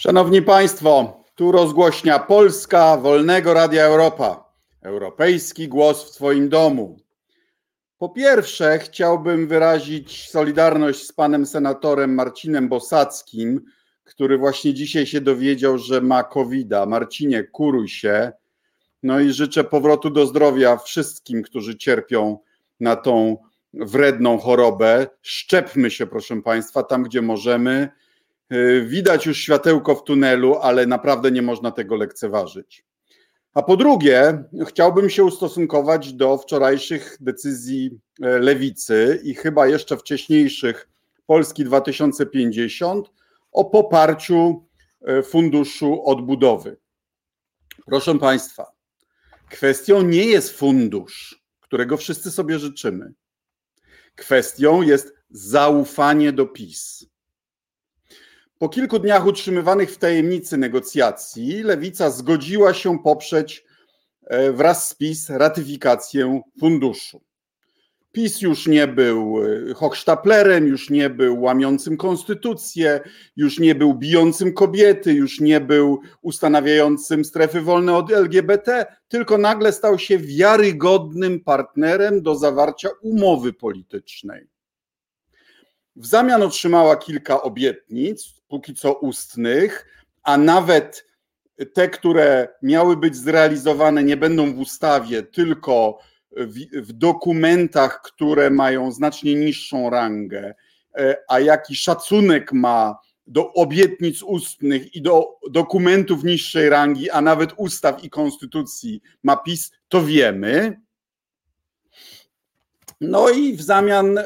Szanowni Państwo, tu rozgłośnia Polska Wolnego Radia Europa. Europejski głos w Twoim domu. Po pierwsze, chciałbym wyrazić solidarność z panem senatorem Marcinem Bosackim, który właśnie dzisiaj się dowiedział, że ma covid -a. Marcinie, kuruj się. No i życzę powrotu do zdrowia wszystkim, którzy cierpią na tą wredną chorobę. Szczepmy się, proszę Państwa, tam gdzie możemy widać już światełko w tunelu, ale naprawdę nie można tego lekceważyć. A po drugie, chciałbym się ustosunkować do wczorajszych decyzji e, lewicy i chyba jeszcze wcześniejszych Polski 2050 o poparciu e, funduszu odbudowy. Proszę Państwa, kwestią nie jest fundusz, którego wszyscy sobie życzymy. Kwestią jest zaufanie do PiS. Po kilku dniach utrzymywanych w tajemnicy negocjacji, Lewica zgodziła się poprzeć e, wraz z PiS ratyfikację funduszu. PiS już nie był e, hochsztaplerem, już nie był łamiącym konstytucję, już nie był bijącym kobiety, już nie był ustanawiającym strefy wolne od LGBT, tylko nagle stał się wiarygodnym partnerem do zawarcia umowy politycznej. W zamian otrzymała kilka obietnic, póki co ustnych, a nawet te, które miały być zrealizowane, nie będą w ustawie, tylko w, w, dokumentach, które mają znacznie niższą rangę, e, a jaki szacunek ma do obietnic ustnych i do dokumentów niższej rangi, a nawet ustaw i konstytucji ma PiS, to wiemy. No i w zamian y,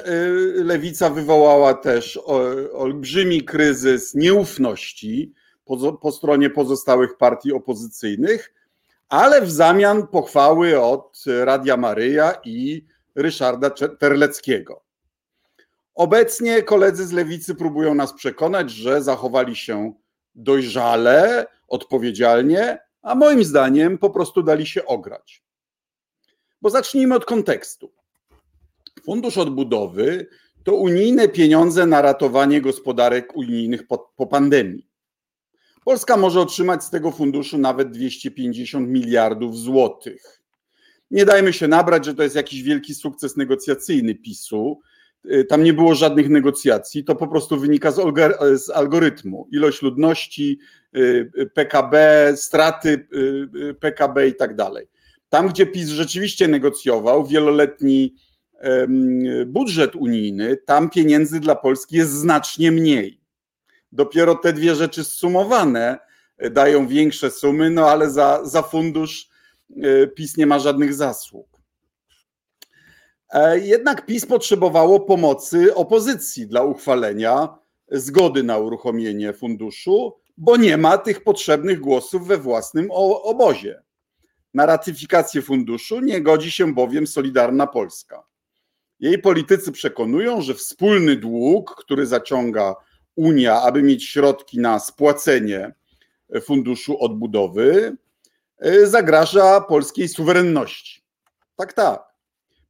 lewica wywołała też olbrzymi kryzys nieufności po, po stronie pozostałych partii opozycyjnych, ale w zamian pochwały od Radia Maryja i Ryszarda Terleckiego. Obecnie koledzy z lewicy próbują nas przekonać, że zachowali się dojrzale, odpowiedzialnie, a moim zdaniem po prostu dali się ograć. Bo zacznijmy od kontekstu. Fundusz Odbudowy to unijne pieniądze na ratowanie gospodarek unijnych po, po pandemii. Polska może otrzymać z tego funduszu nawet 250 miliardów złotych. Nie dajmy się nabrać, że to jest jakiś wielki sukces negocjacyjny PiSu. Y, tam nie było żadnych negocjacji, to po prostu wynika z, z algorytmu. Ilość ludności, y, y, PKB, straty PKB i tak dalej. Tam, gdzie PiS rzeczywiście negocjował, wieloletni budżet unijny, tam pieniędzy dla Polski jest znacznie mniej. Dopiero te dwie rzeczy zsumowane e, dają większe sumy, no ale za, za fundusz e, PiS nie ma żadnych zasług. E, jednak PiS potrzebowało pomocy opozycji dla uchwalenia zgody na uruchomienie funduszu, bo nie ma tych potrzebnych głosów we własnym obozie. Na ratyfikację funduszu nie godzi się bowiem Solidarna Polska. Jej politycy przekonują, że wspólny dług, który zaciąga Unia, aby mieć środki na spłacenie funduszu odbudowy, e, zagraża polskiej suwerenności. Tak, tak.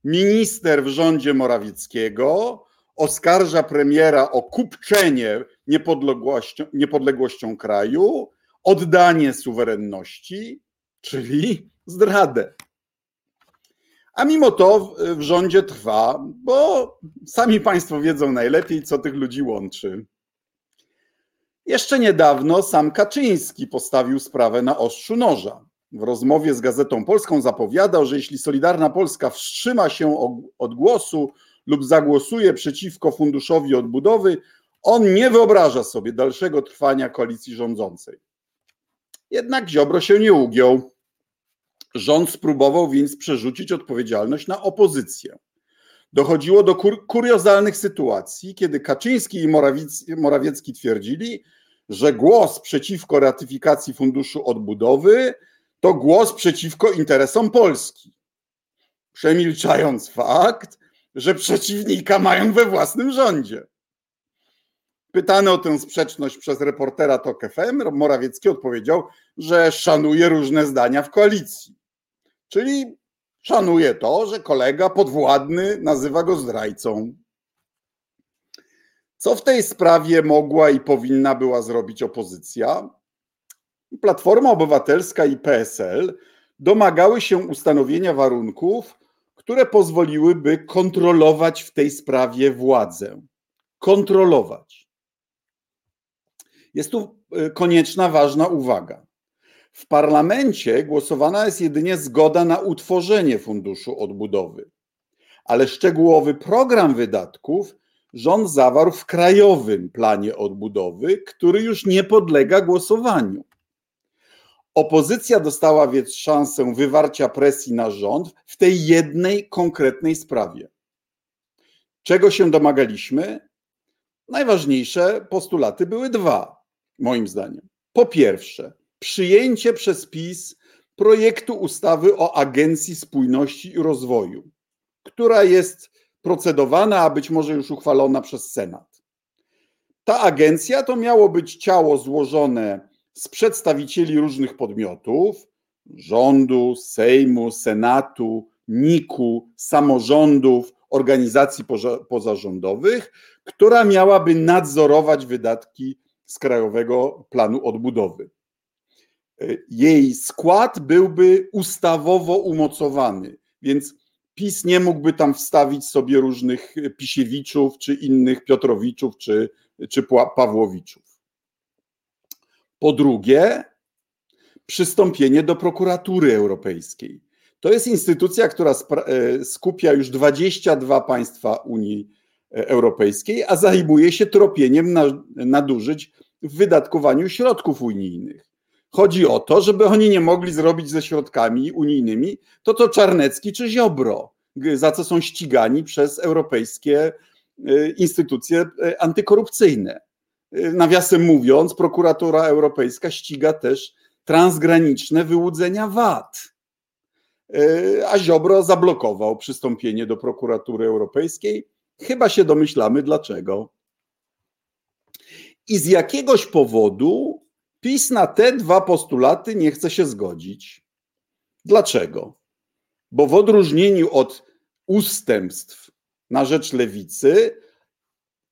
Minister w rządzie Morawieckiego oskarża premiera o kupczenie niepodległością, niepodległością kraju, oddanie suwerenności, czyli zdradę. A mimo to w rządzie trwa, bo sami Państwo wiedzą najlepiej, co tych ludzi łączy. Jeszcze niedawno sam Kaczyński postawił sprawę na ostrzu noża. W rozmowie z Gazetą Polską zapowiadał, że jeśli Solidarna Polska wstrzyma się od głosu lub zagłosuje przeciwko funduszowi odbudowy, on nie wyobraża sobie dalszego trwania koalicji rządzącej. Jednak Ziobro się nie ugiął. Rząd spróbował więc przerzucić odpowiedzialność na opozycję. Dochodziło do kur kuriozalnych sytuacji, kiedy Kaczyński i Morawiecki, twierdzili, że głos przeciwko ratyfikacji Funduszu Odbudowy to głos przeciwko interesom Polski. Przemilczając fakt, że przeciwnika mają we własnym rządzie. Pytany o tę sprzeczność przez reportera TOK FM, Morawiecki odpowiedział, że szanuje różne zdania w koalicji. Czyli szanuje to, że kolega podwładny nazywa go zdrajcą. Co w tej sprawie mogła i powinna była zrobić opozycja? Platforma Obywatelska i PSL domagały się ustanowienia warunków, które pozwoliłyby kontrolować w tej sprawie władzę. Kontrolować. Jest tu e, konieczna, ważna uwaga. W parlamencie głosowana jest jedynie zgoda na utworzenie Funduszu Odbudowy, ale szczegółowy program wydatków rząd zawarł w Krajowym Planie Odbudowy, który już nie podlega głosowaniu. Opozycja dostała więc szansę wywarcia presji na rząd w tej jednej konkretnej sprawie. Czego się domagaliśmy? Najważniejsze postulaty były dwa, moim zdaniem. Po pierwsze, przyjęcie przez PiS projektu ustawy o Agencji Spójności i Rozwoju, która jest procedowana, a być może już uchwalona przez Senat. Ta agencja to miało być ciało złożone z przedstawicieli różnych podmiotów rządu, Sejmu, Senatu, NIK-u, samorządów, organizacji pozarządowych, która miałaby nadzorować wydatki z Krajowego Planu Odbudowy. Jej skład byłby ustawowo umocowany, więc PiS nie mógłby tam wstawić sobie różnych Pisiewiczów, czy innych Piotrowiczów, czy, czy Pawłowiczów. Po drugie, przystąpienie do prokuratury europejskiej. To jest instytucja, która e, skupia już 22 państwa Unii e, Europejskiej, a zajmuje się tropieniem nadużyć w wydatkowaniu środków unijnych. Chodzi o to, żeby oni nie mogli zrobić ze środkami unijnymi to, co Czarnecki czy Ziobro, za co są ścigani przez europejskie e, instytucje antykorupcyjne. Nawiasem mówiąc, prokuratura europejska ściga też transgraniczne wyłudzenia VAT. A Ziobro zablokował przystąpienie do prokuratury europejskiej. Chyba się domyślamy dlaczego. I z jakiegoś powodu PiS na te dwa postulaty nie chce się zgodzić. Dlaczego? Bo w odróżnieniu od ustępstw na rzecz lewicy,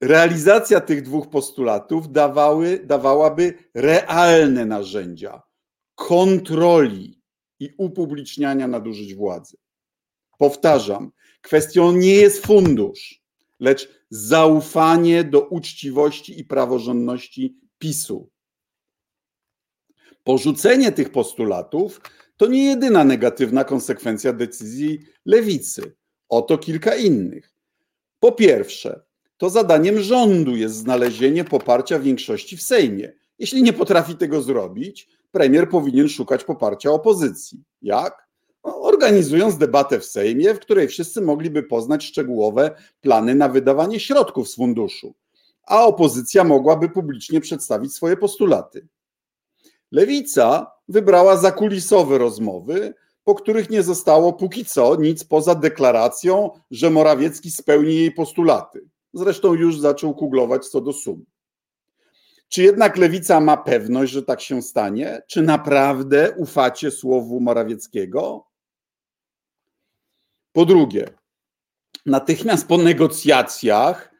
realizacja tych dwóch postulatów dawały, dawałaby realne narzędzia kontroli i upubliczniania nadużyć władzy. Powtarzam, kwestią nie jest fundusz, lecz zaufanie do uczciwości i praworządności PiSu. Porzucenie tych postulatów to nie jedyna negatywna konsekwencja decyzji lewicy. Oto kilka innych. Po pierwsze, to zadaniem rządu jest znalezienie poparcia większości w Sejmie. Jeśli nie potrafi tego zrobić, premier powinien szukać poparcia opozycji. Jak? No, organizując debatę w Sejmie, w której wszyscy mogliby poznać szczegółowe plany na wydawanie środków z funduszu, a opozycja mogłaby publicznie przedstawić swoje postulaty. Lewica wybrała zakulisowe rozmowy, po których nie zostało póki co nic poza deklaracją, że Morawiecki spełni jej postulaty. Zresztą już zaczął kuglować co do sum. Czy jednak lewica ma pewność, że tak się stanie? Czy naprawdę ufacie słowu Morawieckiego? Po drugie, natychmiast po negocjacjach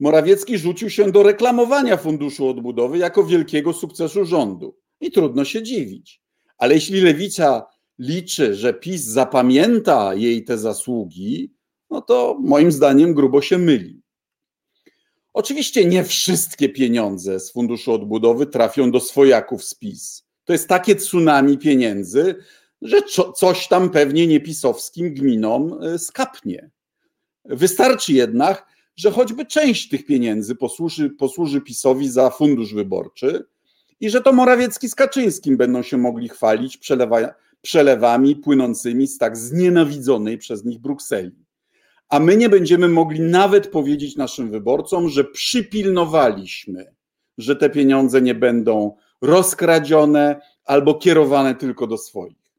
Morawiecki rzucił się do reklamowania Funduszu Odbudowy jako wielkiego sukcesu rządu. I trudno się dziwić. Ale jeśli lewica liczy, że PiS zapamięta jej te zasługi, no to moim zdaniem grubo się myli. Oczywiście nie wszystkie pieniądze z Funduszu Odbudowy trafią do swojaków z PiS. To jest takie tsunami pieniędzy, że coś tam pewnie niepisowskim gminom e, skapnie. Wystarczy jednak, że choćby część tych pieniędzy posłuży, posłuży PiSowi za fundusz wyborczy i że to Morawiecki z Kaczyńskim będą się mogli chwalić przelewa, przelewami płynącymi z tak znienawidzonej przez nich Brukseli a my nie będziemy mogli nawet powiedzieć naszym wyborcom, że przypilnowaliśmy, że te pieniądze nie będą rozkradzione albo kierowane tylko do swoich.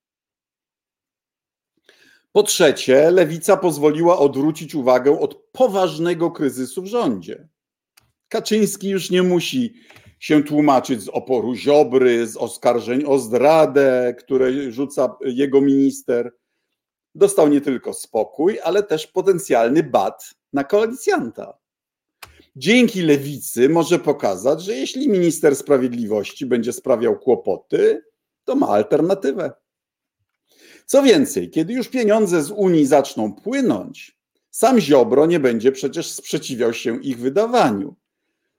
Po trzecie, lewica pozwoliła odwrócić uwagę od poważnego kryzysu w rządzie. Kaczyński już nie musi się tłumaczyć z oporu Ziobry, z oskarżeń o zdradę, które rzuca jego minister dostał nie tylko spokój, ale też potencjalny bat na koalicjanta. dzięki lewicy może pokazać, że jeśli minister sprawiedliwości będzie sprawiał kłopoty, to ma alternatywę. Co więcej, kiedy już pieniądze z Unii zaczną płynąć, sam Ziobro nie będzie przecież sprzeciwiał się ich wydawaniu.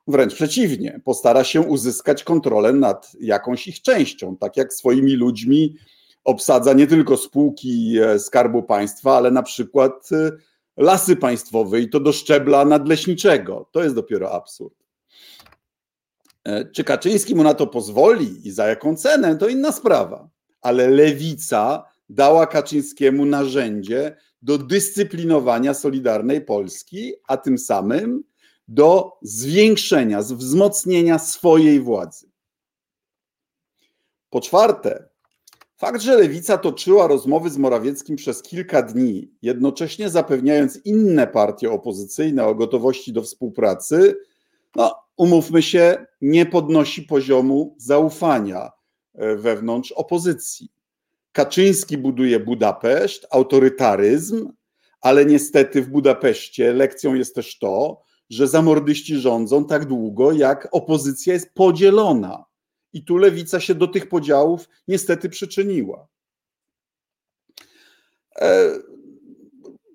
Wręcz przeciwnie, postara się uzyskać kontrolę nad jakąś ich częścią, tak jak swoimi ludźmi obsadza nie tylko spółki e, Skarbu Państwa, ale na przykład e, lasy państwowe i to do szczebla nadleśniczego. To jest dopiero absurd. E, czy Kaczyński mu na to pozwoli i za jaką cenę, to inna sprawa. Ale lewica dała Kaczyńskiemu narzędzie do dyscyplinowania Solidarnej Polski, a tym samym do zwiększenia, wzmocnienia swojej władzy. Po czwarte, fakt, że lewica toczyła rozmowy z Morawieckim przez kilka dni, jednocześnie zapewniając inne partie opozycyjne o gotowości do współpracy, no, umówmy się, nie podnosi poziomu zaufania e, wewnątrz opozycji. Kaczyński buduje Budapeszt, autorytaryzm, ale niestety w Budapeszcie lekcją jest też to, że zamordyści rządzą tak długo, jak opozycja jest podzielona. I tu lewica się do tych podziałów niestety przyczyniła. E,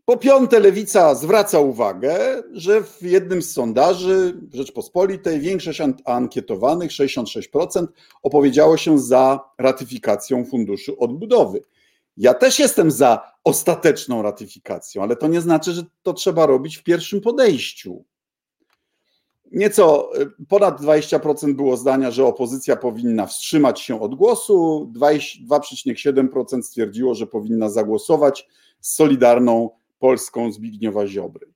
po piąte, lewica zwraca uwagę, że w jednym z sondaży Rzeczpospolitej większość ankietowanych, 66%, opowiedziało się za ratyfikacją funduszu odbudowy. Ja też jestem za ostateczną ratyfikacją, ale to nie znaczy, że to trzeba robić w pierwszym podejściu. Nieco y, ponad 20% było zdania, że opozycja powinna wstrzymać się od głosu, 2,7% stwierdziło, że powinna zagłosować z Solidarną Polską Zbigniewa Ziobry.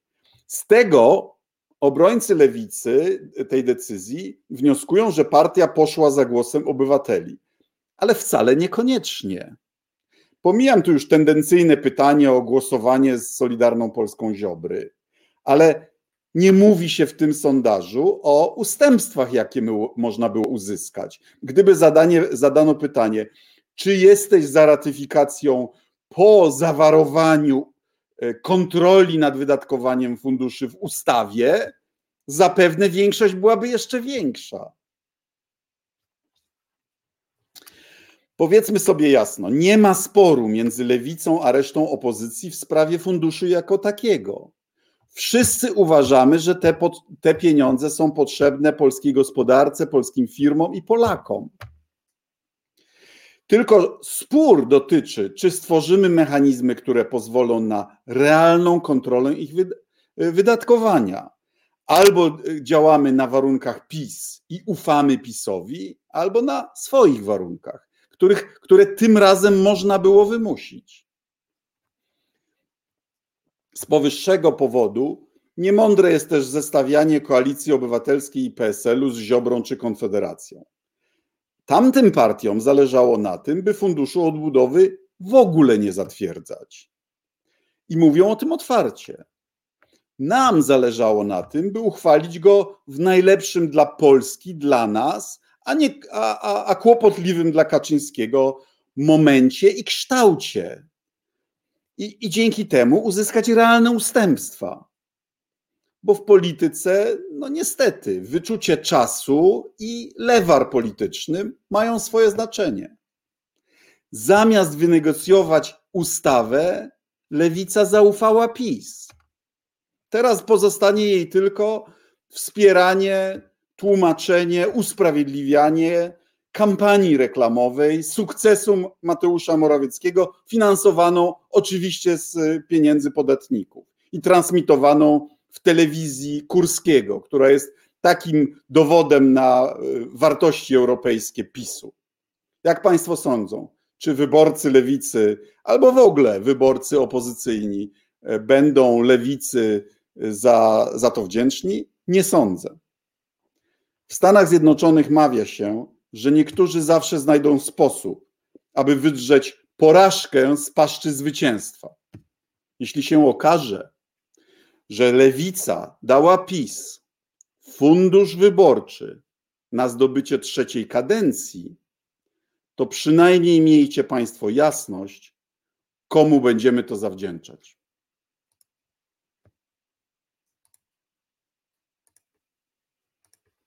Z tego obrońcy lewicy tej decyzji wnioskują, że partia poszła za głosem obywateli, ale wcale niekoniecznie. Pomijam tu już tendencyjne pytanie o głosowanie z Solidarną Polską Ziobry, ale nie mówi się w tym sondażu o ustępstwach, jakie można było uzyskać. Gdyby zadanie, zadano pytanie, czy jesteś za ratyfikacją po zawarowaniu e, kontroli nad wydatkowaniem funduszy w ustawie, zapewne większość byłaby jeszcze większa. Powiedzmy sobie jasno, nie ma sporu między lewicą a resztą opozycji w sprawie funduszu jako takiego. Wszyscy uważamy, że te, te pieniądze są potrzebne polskiej gospodarce, polskim firmom i Polakom. Tylko spór dotyczy, czy stworzymy mechanizmy, które pozwolą na realną kontrolę ich wydatkowania. Albo działamy na warunkach PiS i ufamy PiSowi, albo na swoich warunkach, których, które tym razem można było wymusić. Z powyższego powodu niemądre jest też zestawianie koalicji obywatelskiej i PSL-u z Ziobrą czy Konfederacją. Tamtym partiom zależało na tym, by funduszu odbudowy w ogóle nie zatwierdzać. I mówią o tym otwarcie. Nam zależało na tym, by uchwalić go w najlepszym dla Polski, dla nas, a, nie, a, a, a kłopotliwym dla Kaczyńskiego momencie i kształcie i, i dzięki temu uzyskać realne ustępstwa. Bo w polityce, no niestety, wyczucie czasu i lewar polityczny mają swoje znaczenie. Zamiast wynegocjować ustawę, lewica zaufała PiS. Teraz pozostanie jej tylko wspieranie, tłumaczenie, usprawiedliwianie kampanii reklamowej, sukcesu Mateusza Morawieckiego, finansowaną oczywiście z pieniędzy podatników i transmitowaną w telewizji Kurskiego, która jest takim dowodem na e, wartości europejskie PiSu. Jak Państwo sądzą, czy wyborcy lewicy, albo w ogóle wyborcy opozycyjni e, będą lewicy za, za to wdzięczni? Nie sądzę. W Stanach Zjednoczonych mawia się, że niektórzy zawsze znajdą sposób, aby wydrzeć porażkę z paszczy zwycięstwa. Jeśli się okaże, że lewica dała PiS fundusz wyborczy na zdobycie trzeciej kadencji, to przynajmniej miejcie Państwo jasność, komu będziemy to zawdzięczać.